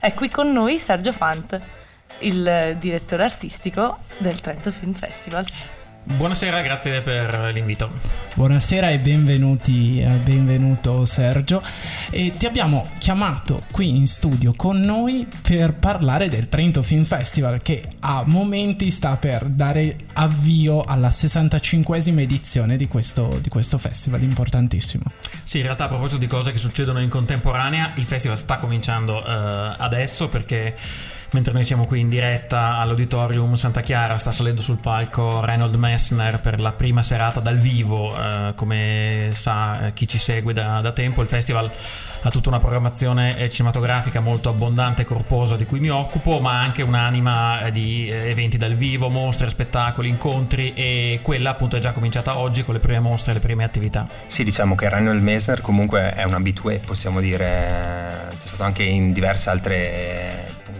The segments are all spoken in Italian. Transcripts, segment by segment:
È qui con noi Sergio Fant, il direttore artistico del Trento Film Festival. Buonasera, grazie per l'invito. Buonasera e benvenuti, eh, benvenuto Sergio. E ti abbiamo chiamato qui in studio con noi per parlare del Trento Film Festival che a momenti sta per dare avvio alla 65esima edizione di questo, di questo festival importantissimo. Sì, in realtà a proposito di cose che succedono in contemporanea, il festival sta cominciando uh, adesso perché mentre noi siamo qui in diretta all'Auditorium Santa Chiara, sta salendo sul palco Reynold Messner per la prima serata dal vivo, eh, come sa eh, chi ci segue da, da tempo, il festival ha tutta una programmazione eh, cinematografica molto abbondante e corposa di cui mi occupo, ma anche un'anima eh, di eventi dal vivo, mostre, spettacoli, incontri e quella appunto è già cominciata oggi con le prime mostre e le prime attività. Sì, diciamo che Reynold Messner comunque è un abitué, possiamo dire, c'è stato anche in diverse altre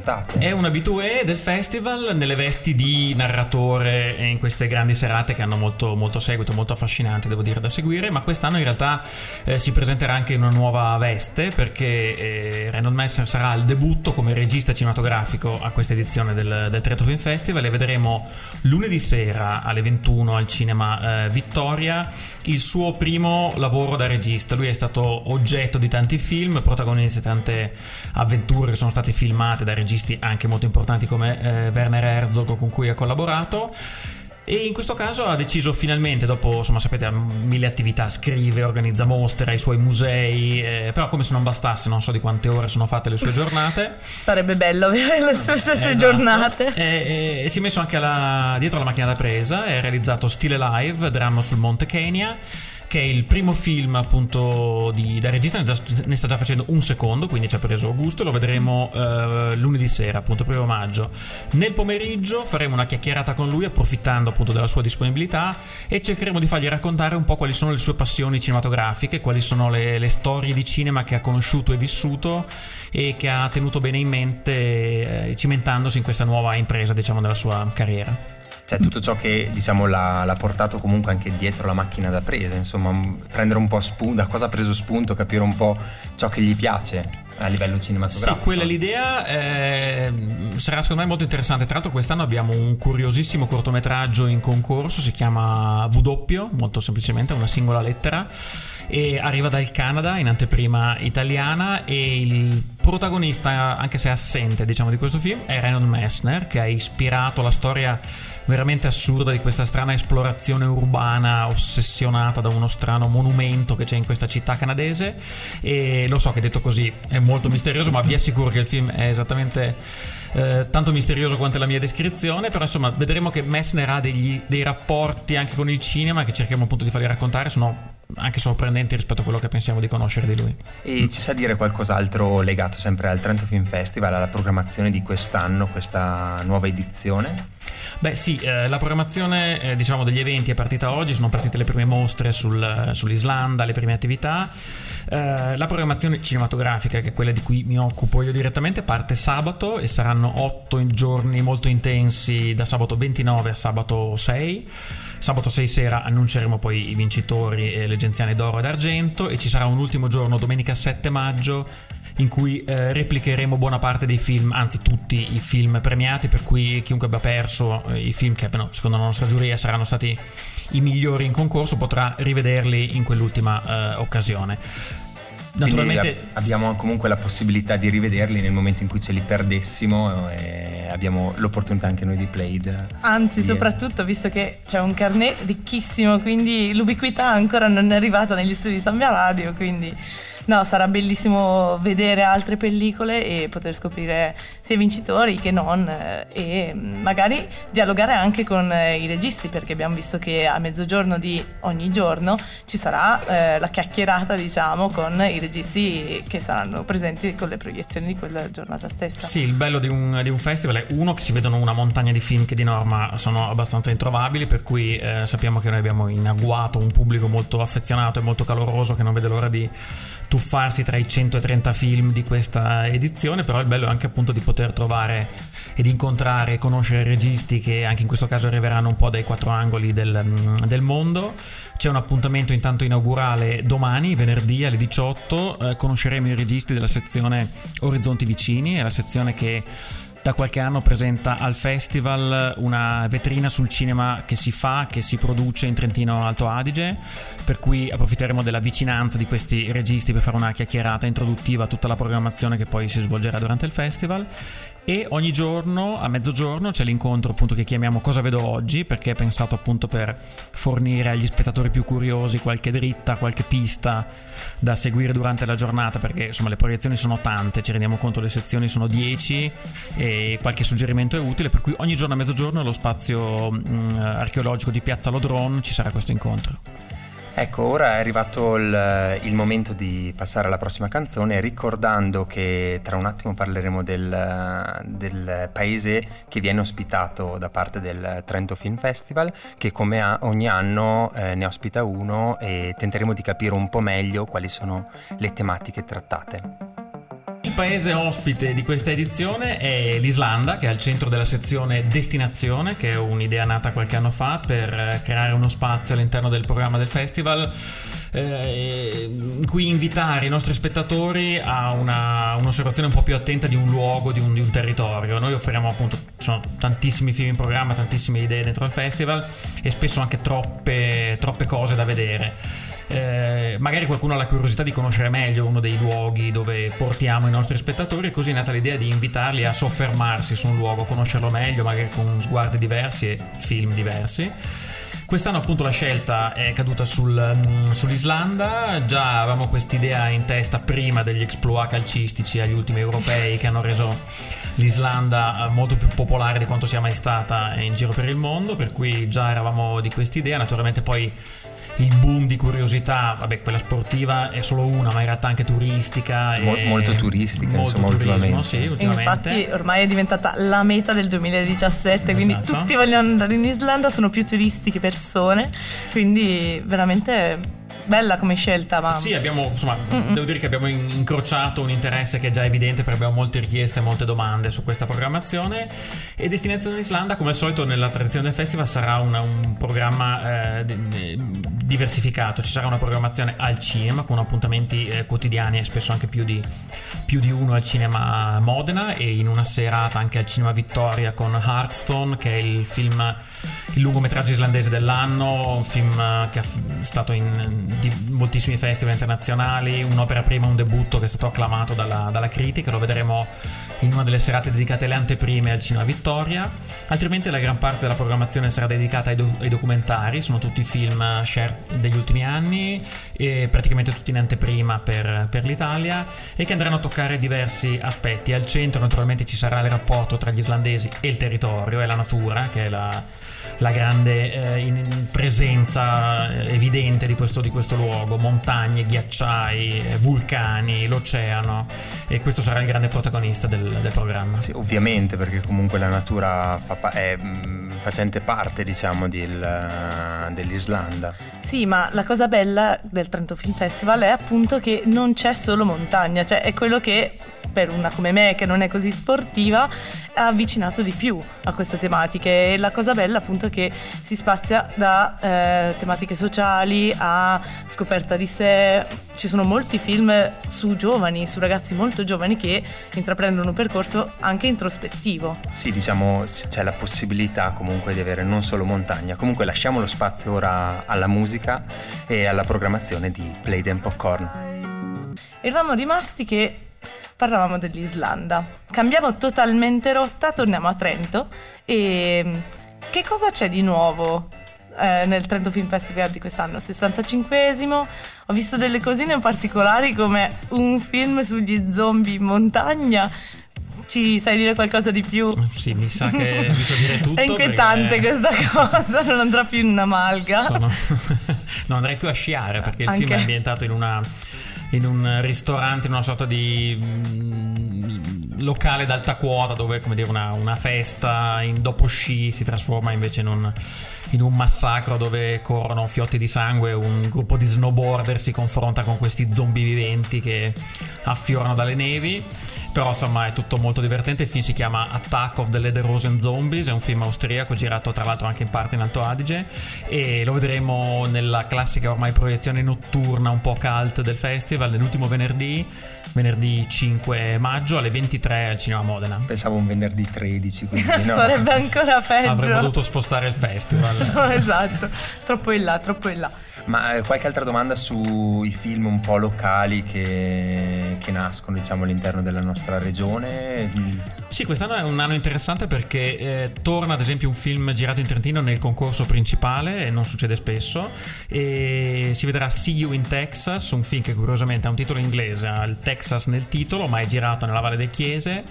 puntate. È un abitué del festival nelle vesti di narratore in queste grandi serate che hanno molto, molto seguito, molto affascinanti, devo dire, da seguire, ma quest'anno in realtà eh, si presenterà anche in una nuova veste perché eh, Reynold Messer sarà il debutto come regista cinematografico a questa edizione del, del Trento Film Festival e vedremo lunedì sera alle 21 al cinema eh, Vittoria il suo primo lavoro da regista. Lui è stato oggetto di tanti film, protagonista di tante avventure che sono state filmate da registi anche molto importanti come eh, Werner Herzog con cui ha collaborato. E in questo caso ha deciso finalmente, dopo insomma sapete mille attività, scrive, organizza mostre ai suoi musei, eh, però come se non bastasse, non so di quante ore sono fatte le sue giornate. Sarebbe bello avere le sue stesse esatto. giornate. E, e, si è messo anche alla, dietro la macchina da presa, e ha realizzato Stile Live, dramma sul Monte Kenya che è il primo film appunto di, da regista, ne sta già facendo un secondo, quindi ci ha preso gusto, lo vedremo uh, lunedì sera, appunto primo maggio. Nel pomeriggio faremo una chiacchierata con lui approfittando appunto della sua disponibilità e cercheremo di fargli raccontare un po' quali sono le sue passioni cinematografiche, quali sono le, le storie di cinema che ha conosciuto e vissuto e che ha tenuto bene in mente eh, cimentandosi in questa nuova impresa diciamo della sua carriera cioè tutto ciò che diciamo l'ha, l'ha, portato comunque anche dietro la macchina da presa, insomma prendere un po' spunto, da cosa ha preso spunto, capire un po' ciò che gli piace a livello cinematografico. Sì, quella l'idea, eh, sarà secondo me molto interessante, tra l'altro quest'anno abbiamo un curiosissimo cortometraggio in concorso, si chiama W, molto semplicemente una singola lettera e arriva dal Canada in anteprima italiana e il protagonista, anche se assente diciamo di questo film, è Reynold Messner che ha ispirato la storia veramente assurda di questa strana esplorazione urbana ossessionata da uno strano monumento che c'è in questa città canadese. E lo so che detto così è molto misterioso ma vi assicuro che il film è esattamente eh, tanto misterioso quanto la mia descrizione però insomma vedremo che Messner ha degli, dei rapporti anche con il cinema che cerchiamo appunto di farli raccontare sono anche sorprendenti rispetto a quello che pensiamo di conoscere di lui. E ci sa dire qualcos'altro legato sempre al Trento Film Festival, alla programmazione di quest'anno, questa nuova edizione? Beh sì, eh, la programmazione eh, diciamo degli eventi è partita oggi, sono partite le prime mostre sul, sull'Islanda, le prime attività. Eh, la programmazione cinematografica, che è quella di cui mi occupo io direttamente, parte sabato e saranno otto giorni molto intensi da sabato 29 a sabato 6. Sabato 6 sera annunceremo poi i vincitori e le genziane d'oro ed argento e ci sarà un ultimo giorno, domenica 7 maggio, in cui eh, replicheremo buona parte dei film, anzi tutti i film premiati, per cui chiunque abbia perso eh, i film che abbiano, secondo la nostra giuria saranno stati i migliori in concorso potrà rivederli in quell'ultima eh, occasione. Naturalmente abbiamo comunque la possibilità di rivederli nel momento in cui ce li perdessimo e abbiamo l'opportunità anche noi di Played. Anzi, di... soprattutto visto che c'è un carnet ricchissimo, quindi l'ubiquità ancora non è arrivata negli studi di Sambia Radio, quindi No, sarà bellissimo vedere altre pellicole e poter scoprire sia vincitori che non eh, e magari dialogare anche con eh, i registi perché abbiamo visto che a mezzogiorno di ogni giorno ci sarà eh, la chiacchierata diciamo con i registi che saranno presenti con le proiezioni di quella giornata stessa. Sì, il bello di un, di un festival è uno che si vedono una montagna di film che di norma sono abbastanza introvabili per cui eh, sappiamo che noi abbiamo in agguato un pubblico molto affezionato e molto caloroso che non vede l'ora di tuffarsi tra i 130 film di questa edizione, però il bello è anche appunto di poter trovare ed incontrare e conoscere registi che anche in questo caso arriveranno un po' dai quattro angoli del, del mondo. C'è un appuntamento intanto inaugurale domani, venerdì alle 18, eh, conosceremo i registi della sezione Orizzonti Vicini, è la sezione che da qualche anno presenta al festival una vetrina sul cinema che si fa, che si produce in Trentino Alto Adige, per cui approfitteremo della vicinanza di questi registi per fare una chiacchierata introduttiva a tutta la programmazione che poi si svolgerà durante il festival e ogni giorno a mezzogiorno c'è l'incontro appunto che chiamiamo Cosa vedo oggi perché è pensato appunto per fornire agli spettatori più curiosi qualche dritta, qualche pista da seguire durante la giornata perché insomma le proiezioni sono tante, ci rendiamo conto le sezioni sono 10 e qualche suggerimento è utile per cui ogni giorno a mezzogiorno allo spazio mh, mm, archeologico di Piazza Lodron ci sarà questo incontro. Ecco, ora è arrivato il, il, momento di passare alla prossima canzone, ricordando che tra un attimo parleremo del, del, paese che viene ospitato da parte del Trento Film Festival, che come ogni anno eh, ne ospita uno e tenteremo di capire un po' meglio quali sono le tematiche trattate. Il paese ospite di questa edizione è l'Islanda, che è al centro della sezione Destinazione, che è un'idea nata qualche anno fa per eh, creare uno spazio all'interno del programma del festival. Eh, in cui invitare i nostri spettatori a una, un'osservazione un po' più attenta di un luogo, di un, di un territorio. Noi offriamo appunto, ci sono tantissimi film in programma, tantissime idee dentro il festival e spesso anche troppe, troppe cose da vedere eh, magari qualcuno ha la curiosità di conoscere meglio uno dei luoghi dove portiamo i nostri spettatori così è nata l'idea di invitarli a soffermarsi su un luogo, conoscerlo meglio, magari con sguardi diversi e film diversi. Quest'anno appunto la scelta è caduta sul, mm, sull'Islanda, già avevamo quest'idea in testa prima degli exploit calcistici agli ultimi europei che hanno reso l'Islanda eh, molto più popolare di quanto sia mai stata in giro per il mondo, per cui già eravamo di quest'idea, naturalmente poi il boom di curiosità, vabbè, quella sportiva è solo una, ma in realtà anche turistica. Mol, molto turistica, molto insomma, turismo, ultimamente. Sì, ultimamente. infatti ormai è diventata la meta del 2017, esatto. quindi tutti vogliono andare in Islanda, sono più turisti che persone, quindi veramente bella come scelta. Ma... Sì, abbiamo, insomma, Mm-mm. devo dire che abbiamo incrociato un interesse che è già evidente perché abbiamo molte richieste e molte domande su questa programmazione. E Destinazione Islanda, come al solito, nella tradizione del festival sarà una, un programma eh, diversificato. Ci sarà una programmazione al cinema con appuntamenti eh, quotidiani e spesso anche più di, più di uno al cinema Modena e in una serata anche al cinema Vittoria con Hearthstone, che è il film, il lungometraggio islandese dell'anno, un film eh, che è stato in di moltissimi festival internazionali, un'opera prima, un debutto che è stato acclamato dalla, dalla critica, lo vedremo in una delle serate dedicate alle anteprime al Cinema Vittoria, altrimenti la gran parte della programmazione sarà dedicata ai, do- ai documentari, sono tutti film share degli ultimi anni praticamente tutti in anteprima per, per, l'Italia e che andranno a toccare diversi aspetti. Al centro naturalmente ci sarà il rapporto tra gli islandesi e il territorio e la natura, che è la la grande eh, in presenza eh, evidente di questo, di questo, luogo, montagne, ghiacciai, eh, vulcani, l'oceano e questo sarà il grande protagonista del, del programma. Sì, ovviamente perché comunque la natura fa, è mm, facente parte diciamo del, eh, dell'Islanda. Sì, ma la cosa bella del Trento Film Festival è appunto che non c'è solo montagna, cioè è quello che per una come me che non è così sportiva ha avvicinato di più a queste tematiche. E la cosa bella appunto è che si spazia da eh, tematiche sociali a scoperta di sé. Ci sono molti film su giovani su ragazzi molto giovani che intraprendono un percorso anche introspettivo. Sì diciamo c'è la possibilità comunque di avere non solo montagna comunque lasciamo lo spazio ora alla musica e alla programmazione di Play Them Popcorn. Eravamo rimasti che parlavamo dell'Islanda. Cambiamo totalmente rotta, torniamo a Trento e mm, che cosa c'è di nuovo eh, nel Trento Film Festival di quest'anno? 65esimo, ho visto delle cosine particolari come un film sugli zombie in montagna. Ci sai dire qualcosa di più? Sì, mi sa che so dire tutto. È inquietante questa cosa, non andrà più in una malga. Sono... non andrei più a sciare perché il Anche... film è ambientato in una in un ristorante, in una sorta di mm, locale d'alta quota dove come dire, una, una festa in dopo sci si trasforma invece in un, in un massacro dove corrono fiotti di sangue, un gruppo di snowboarder si confronta con questi zombie viventi che affiorano dalle nevi. Però insomma è tutto molto divertente. Il film si chiama Attack of the Lederhosen Zombies, è un film austriaco girato tra l'altro anche in parte in Alto Adige e lo vedremo nella classica ormai proiezione notturna un po' cult del festival nell'ultimo venerdì venerdì 5 maggio alle 23 al Cinema Modena. Pensavo un venerdì 13, quindi no. Sarebbe ancora peggio. Avremmo dovuto spostare il festival. no, esatto, troppo in là, troppo in là. Ma eh, qualche altra domanda sui film un po' locali che, che nascono diciamo, all'interno della nostra regione? Sì, quest'anno è un anno interessante perché eh, torna ad esempio un film girato in Trentino nel concorso principale, e non succede spesso, e si vedrà See You in Texas, un film che curiosamente ha un titolo inglese, ha il Texas nel titolo, ma è girato nella Valle del Chiese,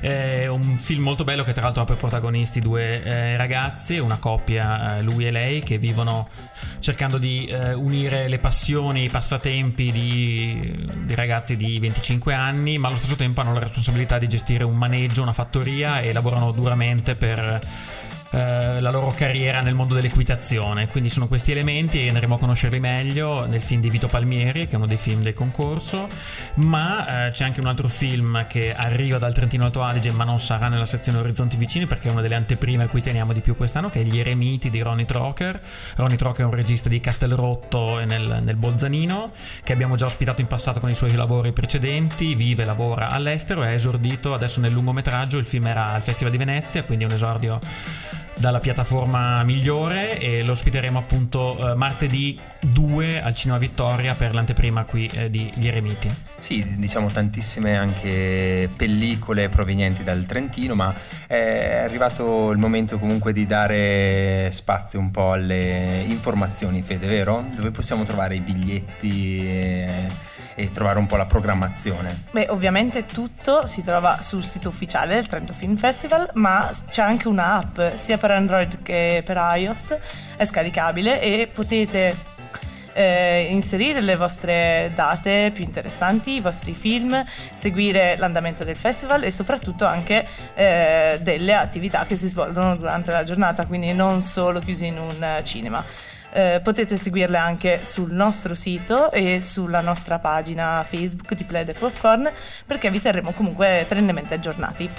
è un film molto bello che tra l'altro ha per protagonisti due eh, ragazzi, una coppia, eh, lui e lei, che vivono cercando di eh, unire le passioni, i passatempi di, di, ragazzi di 25 anni, ma allo stesso tempo hanno la responsabilità di gestire un maneggio, una fattoria e lavorano duramente per eh, la loro carriera nel mondo dell'equitazione. Quindi sono questi elementi e andremo a conoscerli meglio nel film di Vito Palmieri, che è uno dei film del concorso. Ma eh, c'è anche un altro film che arriva dal Trentino Alto Adige, ma non sarà nella sezione Orizzonti Vicini, perché è una delle anteprime a cui teniamo di più quest'anno, che è Gli Eremiti di Ronnie Trocker. Ronnie Trocker è un regista di Castelrotto e nel, nel Bolzanino, che abbiamo già ospitato in passato con i suoi lavori precedenti. Vive e lavora all'estero e è esordito adesso nel lungometraggio. Il film era al Festival di Venezia, quindi è un esordio dalla piattaforma migliore e lo ospiteremo appunto eh, martedì 2 al Cinema Vittoria per l'anteprima qui eh, di Gli Eremiti. Sì, diciamo tantissime anche pellicole provenienti dal Trentino, ma è arrivato il momento comunque di dare spazio un po' alle informazioni, Fede, vero? Dove possiamo trovare i biglietti? E e trovare un po' la programmazione. Beh, ovviamente tutto si trova sul sito ufficiale del Trento Film Festival, ma c'è anche un'app sia per Android che per iOS, è scaricabile e potete eh, inserire le vostre date più interessanti, i vostri film, seguire l'andamento del festival e soprattutto anche eh, delle attività che si svolgono durante la giornata, quindi non solo chiusi in un cinema. Eh, potete seguirle anche sul nostro sito e sulla nostra pagina Facebook di Play the Popcorn perché vi terremo comunque perennemente aggiornati.